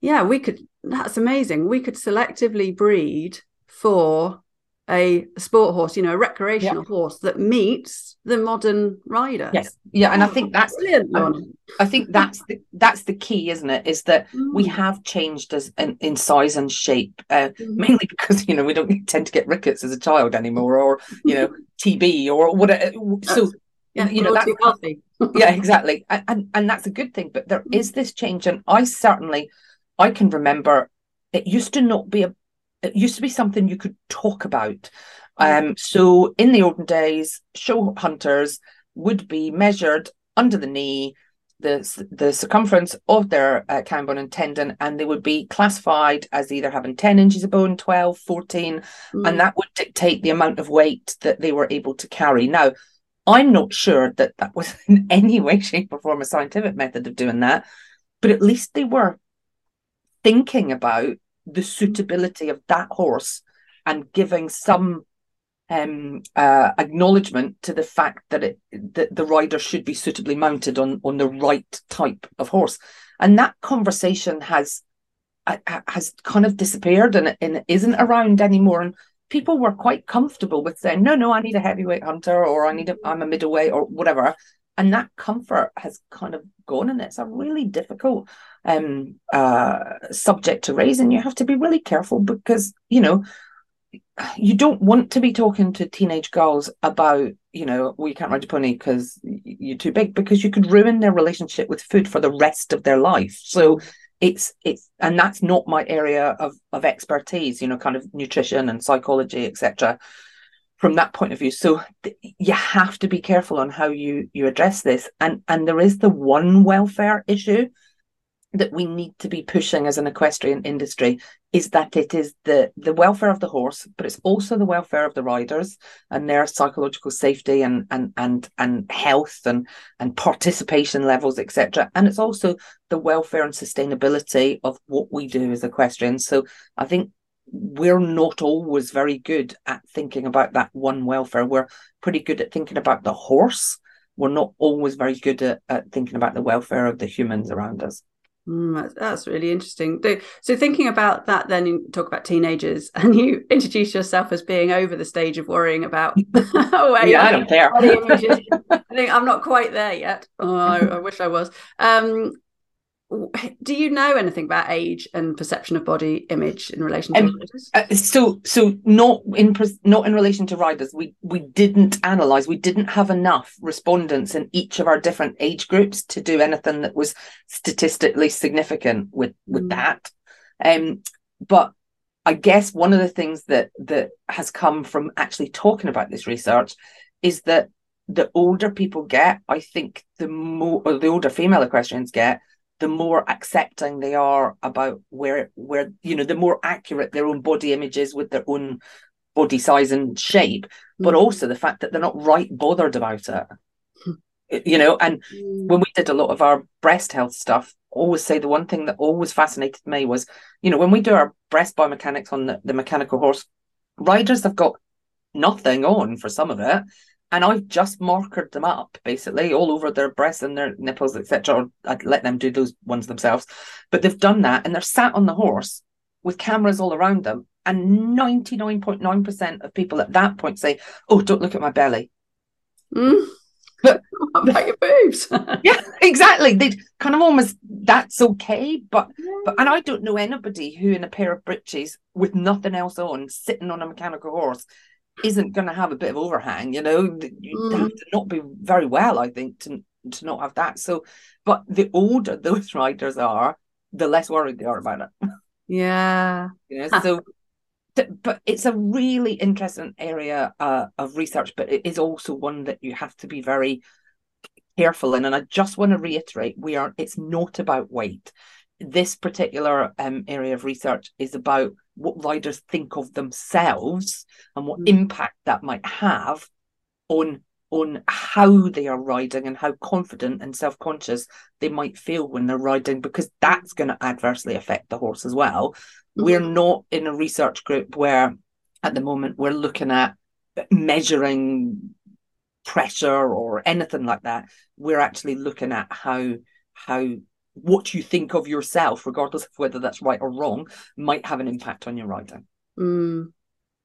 yeah, we could, that's amazing. We could selectively breed for a sport horse, you know, a recreational horse that meets the modern rider. Yes, yeah, and I think that's brilliant. I think that's the, that's the key, isn't it? Is that mm. we have changed as in, in size and shape, uh, mm. mainly because you know we don't tend to get rickets as a child anymore, or you know TB or whatever. So yeah, you know that's healthy. yeah, exactly, and, and and that's a good thing. But there mm. is this change, and I certainly, I can remember it used to not be a it used to be something you could talk about. Um, so in the olden days, show hunters would be measured under the knee, the the circumference of their uh, bone and tendon, and they would be classified as either having 10 inches of bone, 12, 14, mm. and that would dictate the amount of weight that they were able to carry. Now, I'm not sure that that was in any way, shape, or form a scientific method of doing that, but at least they were thinking about the suitability of that horse and giving some um, uh, acknowledgement to the fact that it that the rider should be suitably mounted on on the right type of horse, and that conversation has uh, has kind of disappeared and, and isn't around anymore. And people were quite comfortable with saying, "No, no, I need a heavyweight hunter, or I need a I'm a middleweight, or whatever." And that comfort has kind of gone, and it's a really difficult um, uh, subject to raise, and you have to be really careful because you know you don't want to be talking to teenage girls about you know well you can't ride a pony because you're too big because you could ruin their relationship with food for the rest of their life. So it's it's and that's not my area of of expertise you know kind of nutrition and psychology etc from that point of view. So th- you have to be careful on how you you address this. And and there is the one welfare issue that we need to be pushing as an equestrian industry is that it is the the welfare of the horse but it's also the welfare of the riders and their psychological safety and and and and health and and participation levels etc and it's also the welfare and sustainability of what we do as equestrians. So i think we're not always very good at thinking about that one welfare. We're pretty good at thinking about the horse. We're not always very good at, at thinking about the welfare of the humans around us Mm, that's, really interesting. So, thinking about that, then you talk about teenagers, and you introduce yourself as being over the stage of worrying about. yeah, I don't care. I think I'm not quite there yet. Oh, I, I wish I was. Um, do you know anything about age and perception of body image in relation to um, riders? Uh, so so not in not in relation to riders we we didn't analyze we didn't have enough respondents in each of our different age groups to do anything that was statistically significant with with mm. that um but i guess one of the things that that has come from actually talking about this research is that the older people get i think the more or the older female equestrians get the more accepting they are about where where you know the more accurate their own body image is with their own body size and shape mm. but also the fact that they're not right bothered about it you know and mm. when we did a lot of our breast health stuff always say the one thing that always fascinated me was you know when we do our breast biomechanics on the, the mechanical horse riders have got nothing on for some of it and I've just markered them up basically all over their breasts and their nipples, etc. I'd let them do those ones themselves, but they've done that and they're sat on the horse with cameras all around them. And 99.9% of people at that point say, Oh, don't look at my belly. Mm. But about your boobs. yeah, exactly. They kind of almost that's okay. But yeah. but and I don't know anybody who in a pair of breeches with nothing else on, sitting on a mechanical horse, isn't going to have a bit of overhang you know? You mm. have to not be very well i think to to not have that. So but the older those riders are the less worried they are about it. Yeah. You know, so but it's a really interesting area uh, of research but it is also one that you have to be very careful in. And i just want to reiterate we are it's not about weight. This particular um, area of research is about what riders think of themselves and what mm. impact that might have on on how they are riding and how confident and self-conscious they might feel when they're riding because that's going to adversely affect the horse as well mm-hmm. we're not in a research group where at the moment we're looking at measuring pressure or anything like that we're actually looking at how how what you think of yourself, regardless of whether that's right or wrong, might have an impact on your riding. Mm.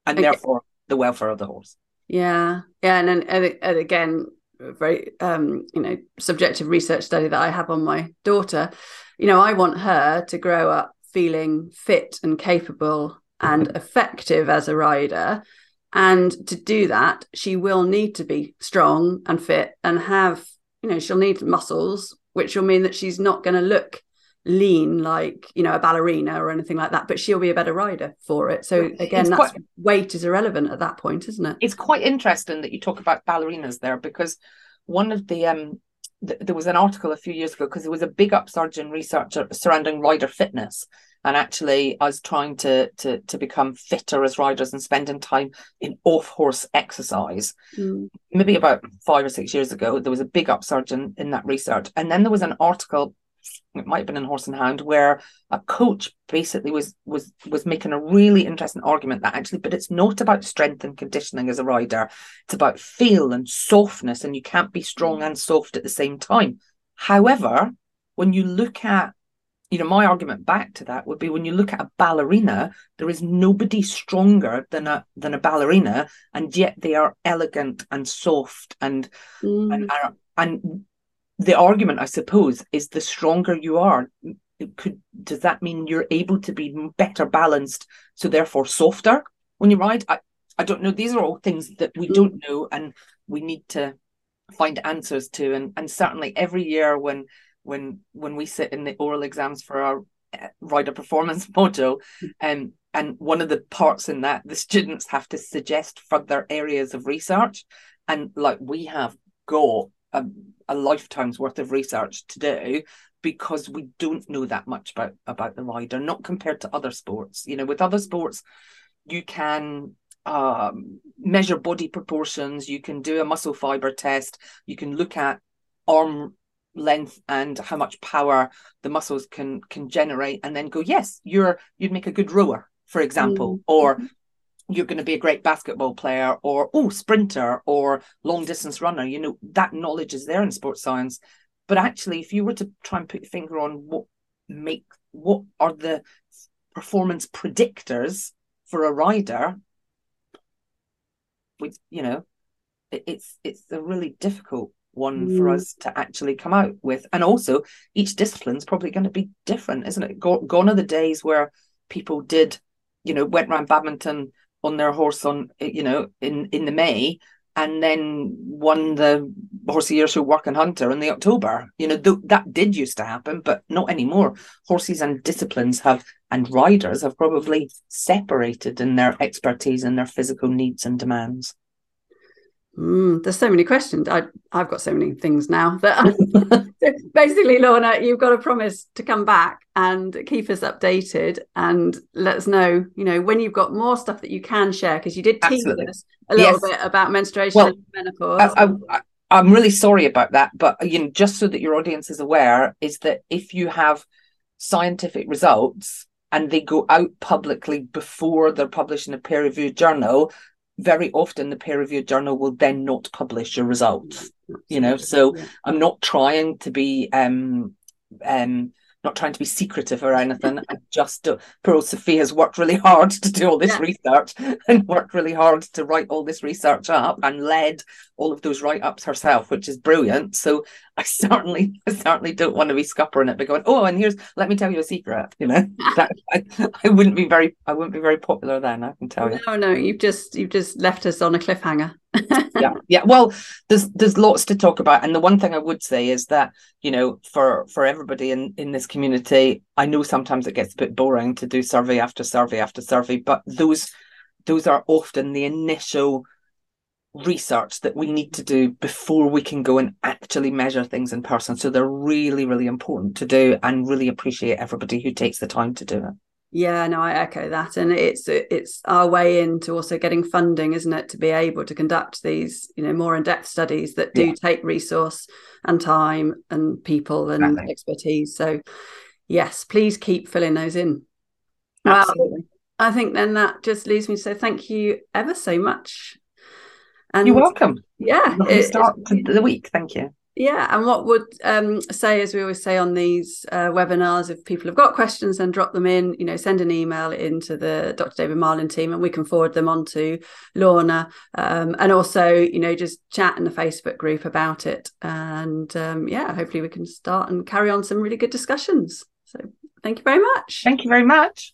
And okay. therefore, the welfare of the horse. Yeah, yeah, and and, and again, very um, you know subjective research study that I have on my daughter. You know, I want her to grow up feeling fit and capable and effective as a rider. And to do that, she will need to be strong and fit and have, you know, she'll need muscles, which will mean that she's not going to look lean like you know a ballerina or anything like that but she'll be a better rider for it. So again it's that's quite, weight is irrelevant at that point isn't it? It's quite interesting that you talk about ballerinas there because one of the um th- there was an article a few years ago because there was a big upsurge in research surrounding rider fitness and actually I was trying to to to become fitter as riders and spending time in off horse exercise mm. maybe about five or six years ago there was a big upsurge in, in that research and then there was an article it might have been in Horse and Hound, where a coach basically was was was making a really interesting argument that actually, but it's not about strength and conditioning as a rider. It's about feel and softness, and you can't be strong and soft at the same time. However, when you look at you know, my argument back to that would be when you look at a ballerina, there is nobody stronger than a than a ballerina, and yet they are elegant and soft and mm. and, and the argument, I suppose, is the stronger you are, could does that mean you're able to be better balanced, so therefore softer when you ride? I, I don't know. These are all things that we don't know, and we need to find answers to. And and certainly every year when when when we sit in the oral exams for our uh, rider performance module, and um, and one of the parts in that the students have to suggest further areas of research, and like we have got a, a lifetime's worth of research to do because we don't know that much about about the rider not compared to other sports. You know with other sports you can um, measure body proportions you can do a muscle fiber test you can look at arm length and how much power the muscles can can generate and then go yes you're you'd make a good rower for example mm. or mm-hmm you're going to be a great basketball player or oh sprinter or long distance runner you know that knowledge is there in sports science but actually if you were to try and put your finger on what make what are the performance predictors for a rider with you know it, it's it's a really difficult one mm. for us to actually come out with and also each discipline's probably going to be different isn't it gone are the days where people did you know went around badminton on their horse on you know in in the May and then won the horse of the year show working hunter in the October. You know th- that did used to happen, but not anymore. Horses and disciplines have and riders have probably separated in their expertise and their physical needs and demands. Mm, there's so many questions. I, I've got so many things now that basically, Lorna, you've got to promise to come back and keep us updated and let us know, you know, when you've got more stuff that you can share because you did tease Absolutely. us a little yes. bit about menstruation well, and menopause. I, I, I'm really sorry about that, but you know, just so that your audience is aware, is that if you have scientific results and they go out publicly before they're published in a peer-reviewed journal, very often the peer-reviewed journal will then not publish your results. You know, so I'm not trying to be um um not trying to be secretive or anything. I just do. Poor Sophie has worked really hard to do all this yeah. research and worked really hard to write all this research up and led all of those write ups herself, which is brilliant. So I certainly, I certainly don't want to be scuppering it by going, oh, and here's, let me tell you a secret. You know, that, I, I wouldn't be very, I wouldn't be very popular then. I can tell you. No, no, you've just, you've just left us on a cliffhanger. Yeah, yeah. Well, there's there's lots to talk about, and the one thing I would say is that you know, for for everybody in in this community, I know sometimes it gets a bit boring to do survey after survey after survey, but those those are often the initial research that we need to do before we can go and actually measure things in person. So they're really, really important to do and really appreciate everybody who takes the time to do it. Yeah, no, I echo that, and it's it's our way into also getting funding, isn't it, to be able to conduct these, you know, more in depth studies that do yeah. take resource and time and people and exactly. expertise. So, yes, please keep filling those in. Absolutely. Well, I think then that just leaves me to say thank you ever so much and You're welcome. Yeah. It, start the week. Thank you. Yeah, and what would um, say, as we always say on these uh, webinars, if people have got questions, then drop them in. You know, send an email into the Dr. David Marlin team, and we can forward them on to Lorna. Um, and also, you know, just chat in the Facebook group about it. And um, yeah, hopefully we can start and carry on some really good discussions. So, thank you very much. Thank you very much.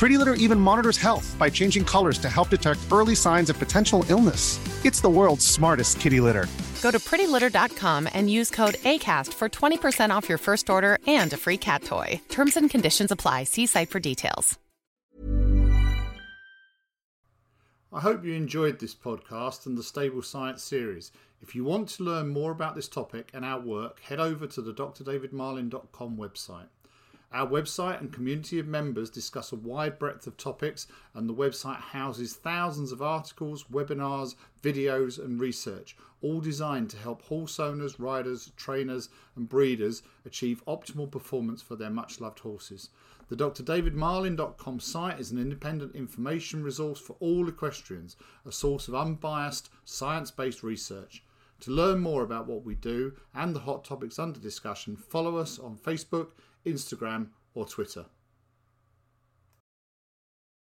Pretty Litter even monitors health by changing colors to help detect early signs of potential illness. It's the world's smartest kitty litter. Go to prettylitter.com and use code ACAST for 20% off your first order and a free cat toy. Terms and conditions apply. See site for details. I hope you enjoyed this podcast and the Stable Science series. If you want to learn more about this topic and our work, head over to the drdavidmarlin.com website. Our website and community of members discuss a wide breadth of topics, and the website houses thousands of articles, webinars, videos, and research, all designed to help horse owners, riders, trainers, and breeders achieve optimal performance for their much loved horses. The drdavidmarlin.com site is an independent information resource for all equestrians, a source of unbiased, science based research. To learn more about what we do and the hot topics under discussion, follow us on Facebook, Instagram, or Twitter.